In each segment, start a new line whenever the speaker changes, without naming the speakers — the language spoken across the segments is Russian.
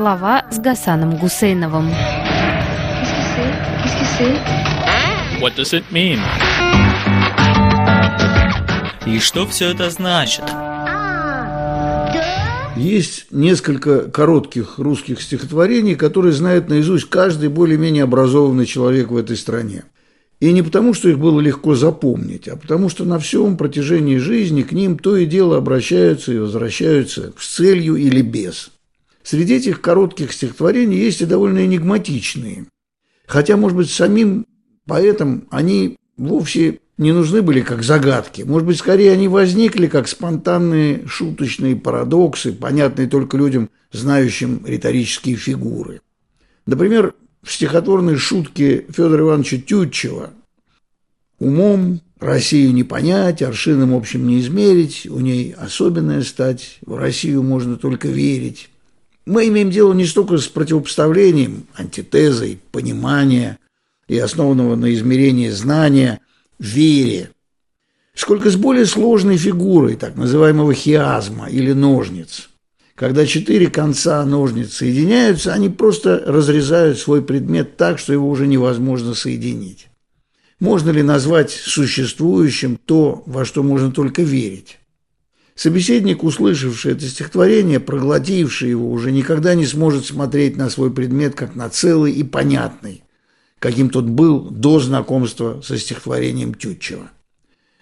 Слова с Гасаном Гусейновым.
What does it mean?
И что все это значит?
Есть несколько коротких русских стихотворений, которые знает наизусть каждый более-менее образованный человек в этой стране. И не потому, что их было легко запомнить, а потому, что на всем протяжении жизни к ним то и дело обращаются и возвращаются с целью или без. Среди этих коротких стихотворений есть и довольно энигматичные. Хотя, может быть, самим поэтам они вовсе не нужны были как загадки. Может быть, скорее они возникли как спонтанные шуточные парадоксы, понятные только людям, знающим риторические фигуры. Например, в стихотворной шутке Федора Ивановича Тютчева «Умом Россию не понять, аршином общим не измерить, у ней особенная стать, в Россию можно только верить». Мы имеем дело не столько с противопоставлением, антитезой, понимания и основанного на измерении знания – вере, сколько с более сложной фигурой так называемого хиазма или ножниц. Когда четыре конца ножниц соединяются, они просто разрезают свой предмет так, что его уже невозможно соединить. Можно ли назвать существующим то, во что можно только верить? Собеседник, услышавший это стихотворение, проглотивший его, уже никогда не сможет смотреть на свой предмет как на целый и понятный, каким тот был до знакомства со стихотворением Тютчева.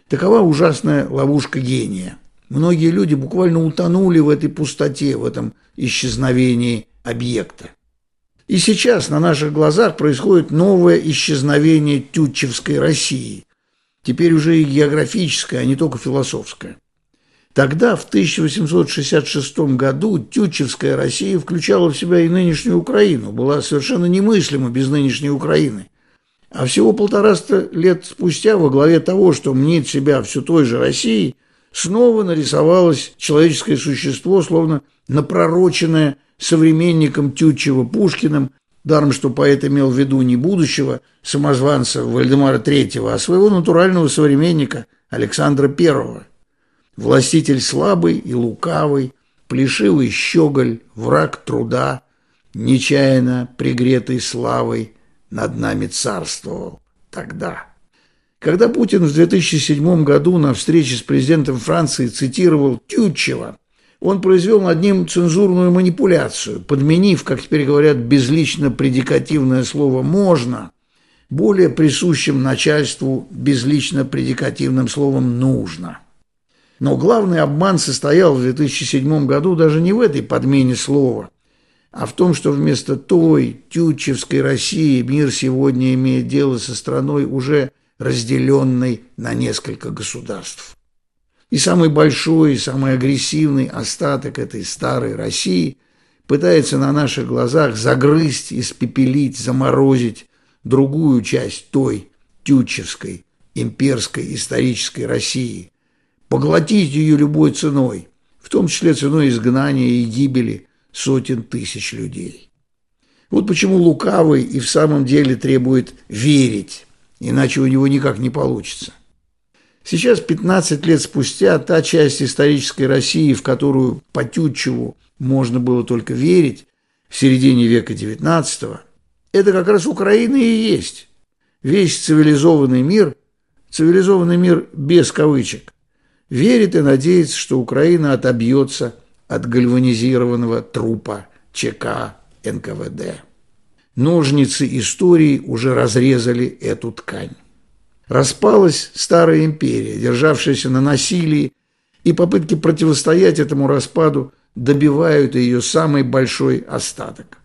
Такова ужасная ловушка гения. Многие люди буквально утонули в этой пустоте, в этом исчезновении объекта. И сейчас на наших глазах происходит новое исчезновение тютчевской России, теперь уже и географическое, а не только философское. Тогда, в 1866 году, Тютчевская Россия включала в себя и нынешнюю Украину, была совершенно немыслима без нынешней Украины. А всего полтораста лет спустя во главе того, что мнит себя все той же Россией, снова нарисовалось человеческое существо, словно напророченное современником Тютчева Пушкиным, даром что поэт имел в виду не будущего самозванца Вальдемара III, а своего натурального современника Александра I – властитель слабый и лукавый, плешивый щеголь, враг труда, нечаянно пригретый славой над нами царствовал тогда. Когда Путин в 2007 году на встрече с президентом Франции цитировал Тютчева, он произвел над ним цензурную манипуляцию, подменив, как теперь говорят, безлично-предикативное слово «можно», более присущим начальству безлично-предикативным словом «нужно». Но главный обман состоял в 2007 году даже не в этой подмене слова, а в том, что вместо той тютчевской России мир сегодня имеет дело со страной, уже разделенной на несколько государств. И самый большой, и самый агрессивный остаток этой старой России пытается на наших глазах загрызть, испепелить, заморозить другую часть той тютчевской, имперской, исторической России – поглотить ее любой ценой, в том числе ценой изгнания и гибели сотен тысяч людей. Вот почему лукавый и в самом деле требует верить, иначе у него никак не получится. Сейчас, 15 лет спустя, та часть исторической России, в которую по Тютчеву можно было только верить, в середине века XIX, это как раз Украина и есть. Весь цивилизованный мир, цивилизованный мир без кавычек, верит и надеется, что Украина отобьется от гальванизированного трупа ЧК НКВД. Ножницы истории уже разрезали эту ткань. Распалась старая империя, державшаяся на насилии, и попытки противостоять этому распаду добивают ее самый большой остаток.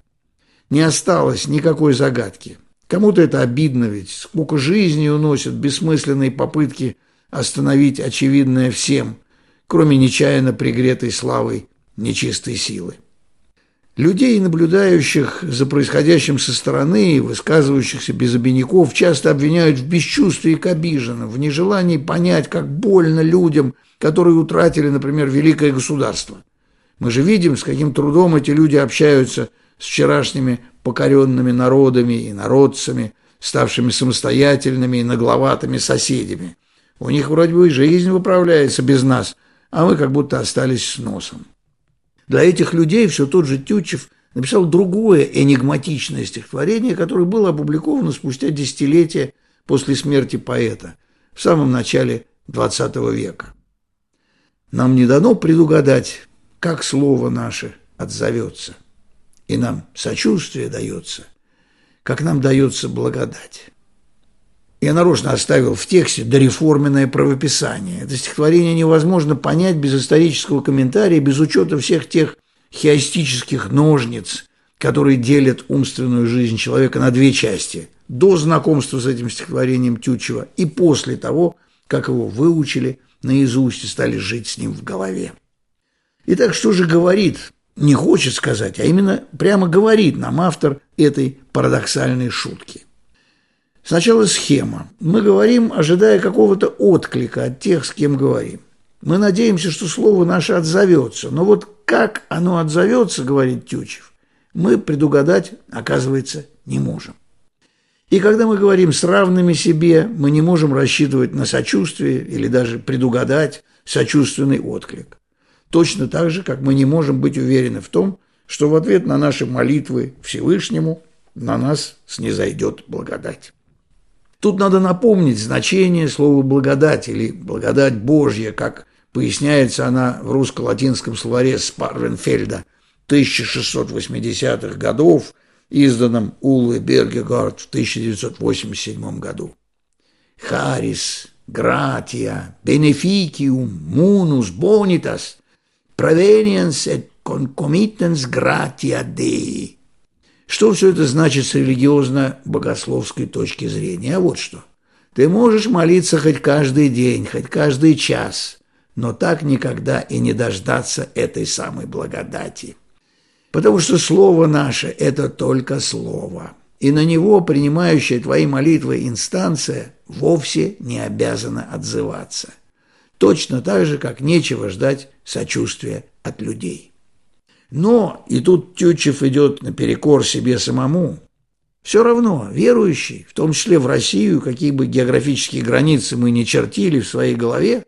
Не осталось никакой загадки. Кому-то это обидно ведь, сколько жизней уносят бессмысленные попытки остановить очевидное всем, кроме нечаянно пригретой славой нечистой силы. Людей, наблюдающих за происходящим со стороны и высказывающихся без обиняков, часто обвиняют в бесчувствии к обиженным, в нежелании понять, как больно людям, которые утратили, например, великое государство. Мы же видим, с каким трудом эти люди общаются с вчерашними покоренными народами и народцами, ставшими самостоятельными и нагловатыми соседями. У них вроде бы жизнь выправляется без нас, а мы как будто остались с носом. Для этих людей все тот же Тютчев написал другое энигматичное стихотворение, которое было опубликовано спустя десятилетия после смерти поэта в самом начале XX века. Нам не дано предугадать, как слово наше отзовется, и нам сочувствие дается, как нам дается благодать. Я нарочно оставил в тексте дореформенное правописание. Это стихотворение невозможно понять без исторического комментария, без учета всех тех хиастических ножниц, которые делят умственную жизнь человека на две части – до знакомства с этим стихотворением Тютчева и после того, как его выучили наизусть и стали жить с ним в голове. Итак, что же говорит, не хочет сказать, а именно прямо говорит нам автор этой парадоксальной шутки. Сначала схема. Мы говорим, ожидая какого-то отклика от тех, с кем говорим. Мы надеемся, что слово наше отзовется. Но вот как оно отзовется, говорит Тючев, мы предугадать, оказывается, не можем. И когда мы говорим с равными себе, мы не можем рассчитывать на сочувствие или даже предугадать сочувственный отклик. Точно так же, как мы не можем быть уверены в том, что в ответ на наши молитвы Всевышнему на нас снизойдет благодать. Тут надо напомнить значение слова «благодать» или «благодать Божья», как Поясняется она в русско-латинском словаре Спарвенфельда 1680-х годов, изданном Улле Бергегард в 1987 году. «Харис, гратия, бенефикиум, мунус, бонитас, провениенс et concomitans gratia Dei». Что все это значит с религиозно-богословской точки зрения? А вот что. Ты можешь молиться хоть каждый день, хоть каждый час – но так никогда и не дождаться этой самой благодати. Потому что слово наше – это только слово, и на него принимающая твои молитвы инстанция вовсе не обязана отзываться. Точно так же, как нечего ждать сочувствия от людей. Но, и тут Тютчев идет наперекор себе самому, все равно верующий, в том числе в Россию, какие бы географические границы мы не чертили в своей голове,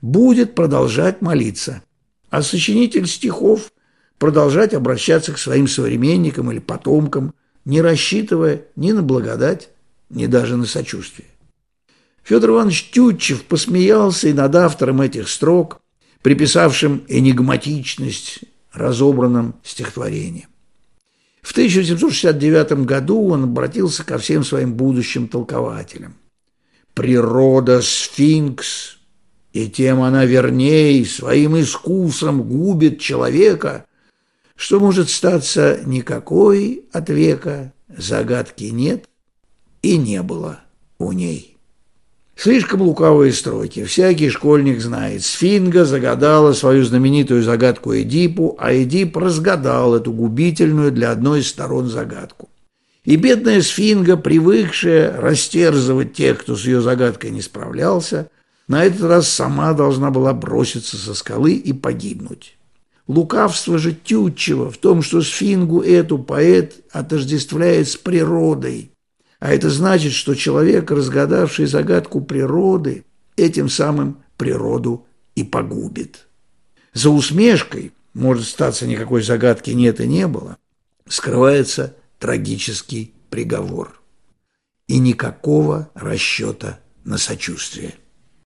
будет продолжать молиться, а сочинитель стихов продолжать обращаться к своим современникам или потомкам, не рассчитывая ни на благодать, ни даже на сочувствие. Федор Иванович Тютчев посмеялся и над автором этих строк, приписавшим энигматичность разобранным стихотворением. В 1769 году он обратился ко всем своим будущим толкователям. «Природа – сфинкс, и тем она верней своим искусом губит человека, что может статься никакой от века, загадки нет и не было у ней. Слишком лукавые строки. Всякий школьник знает. Сфинга загадала свою знаменитую загадку Эдипу, а Эдип разгадал эту губительную для одной из сторон загадку. И бедная сфинга, привыкшая растерзывать тех, кто с ее загадкой не справлялся, на этот раз сама должна была броситься со скалы и погибнуть. Лукавство же Тютчева в том, что сфингу эту поэт отождествляет с природой. А это значит, что человек, разгадавший загадку природы, этим самым природу и погубит. За усмешкой, может статься никакой загадки нет и не было, скрывается трагический приговор. И никакого расчета на сочувствие.